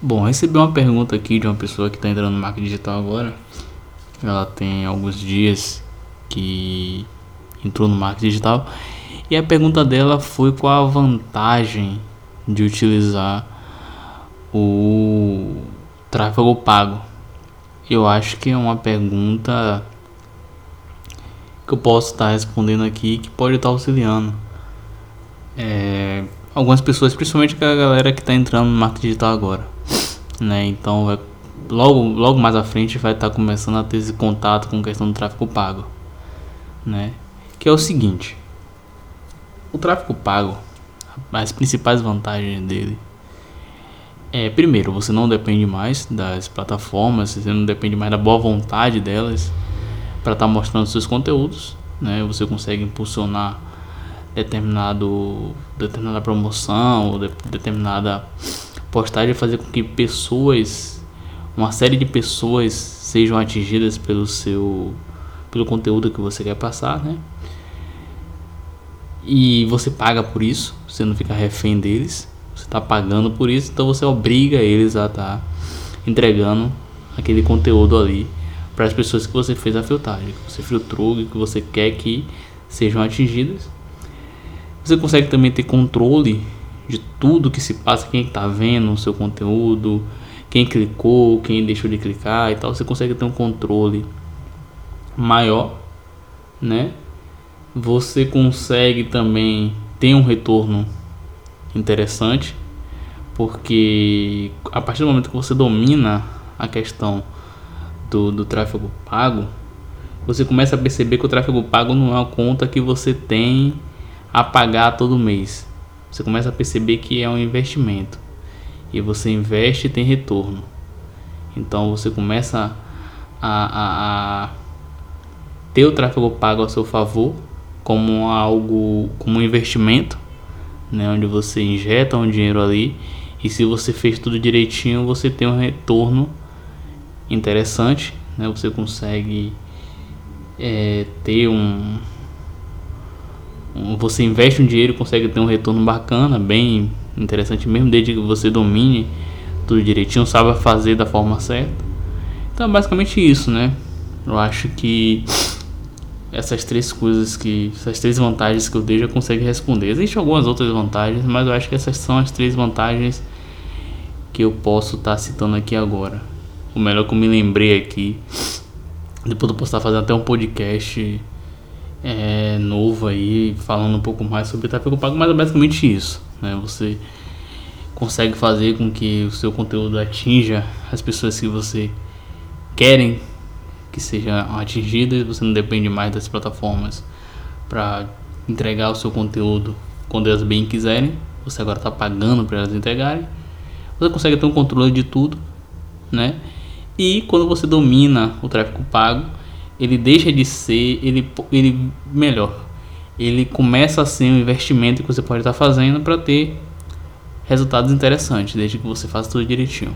Bom, recebi uma pergunta aqui de uma pessoa que está entrando no marketing digital agora. Ela tem alguns dias que entrou no marketing digital e a pergunta dela foi qual a vantagem de utilizar o tráfego pago. Eu acho que é uma pergunta que eu posso estar respondendo aqui que pode estar auxiliando. É, algumas pessoas, principalmente a galera que está entrando no marketing digital agora, né? Então, logo, logo mais à frente vai estar começando a ter esse contato com a questão do tráfego pago, né? Que é o seguinte: o tráfego pago, as principais vantagens dele é, primeiro, você não depende mais das plataformas, você não depende mais da boa vontade delas para estar tá mostrando seus conteúdos, né? Você consegue impulsionar determinado determinada promoção ou de, determinada postagem fazer com que pessoas uma série de pessoas sejam atingidas pelo seu pelo conteúdo que você quer passar né? E você paga por isso você não fica refém deles você está pagando por isso então você obriga eles a estar tá entregando aquele conteúdo ali para as pessoas que você fez a filtragem que você filtrou que você quer que sejam atingidas. Você consegue também ter controle de tudo que se passa, quem está vendo o seu conteúdo, quem clicou, quem deixou de clicar e tal. Você consegue ter um controle maior, né? Você consegue também ter um retorno interessante, porque a partir do momento que você domina a questão do, do tráfego pago, você começa a perceber que o tráfego pago não é uma conta que você tem a pagar todo mês. Você começa a perceber que é um investimento. E você investe e tem retorno. Então você começa a, a, a ter o tráfego pago a seu favor como algo, como um investimento, né, onde você injeta um dinheiro ali. E se você fez tudo direitinho você tem um retorno interessante, né, você consegue é, ter um você investe um dinheiro consegue ter um retorno bacana, bem interessante mesmo, desde que você domine tudo direitinho, saiba fazer da forma certa. Então é basicamente isso, né? Eu acho que essas três coisas que. essas três vantagens que eu dei já consegue responder. Existem algumas outras vantagens, mas eu acho que essas são as três vantagens que eu posso estar tá citando aqui agora. O melhor que eu me lembrei aqui. Depois eu posso estar fazendo até um podcast é, novo aí, falando um pouco mais sobre tráfego pago, mas é basicamente isso. Né? Você consegue fazer com que o seu conteúdo atinja as pessoas que você querem que sejam atingidas, você não depende mais das plataformas para entregar o seu conteúdo quando elas bem quiserem. Você agora está pagando para elas entregarem. Você consegue ter um controle de tudo, né? E quando você domina o tráfego pago, ele deixa de ser, ele, ele melhor, ele começa a ser um investimento que você pode estar fazendo para ter resultados interessantes, desde que você faça tudo direitinho.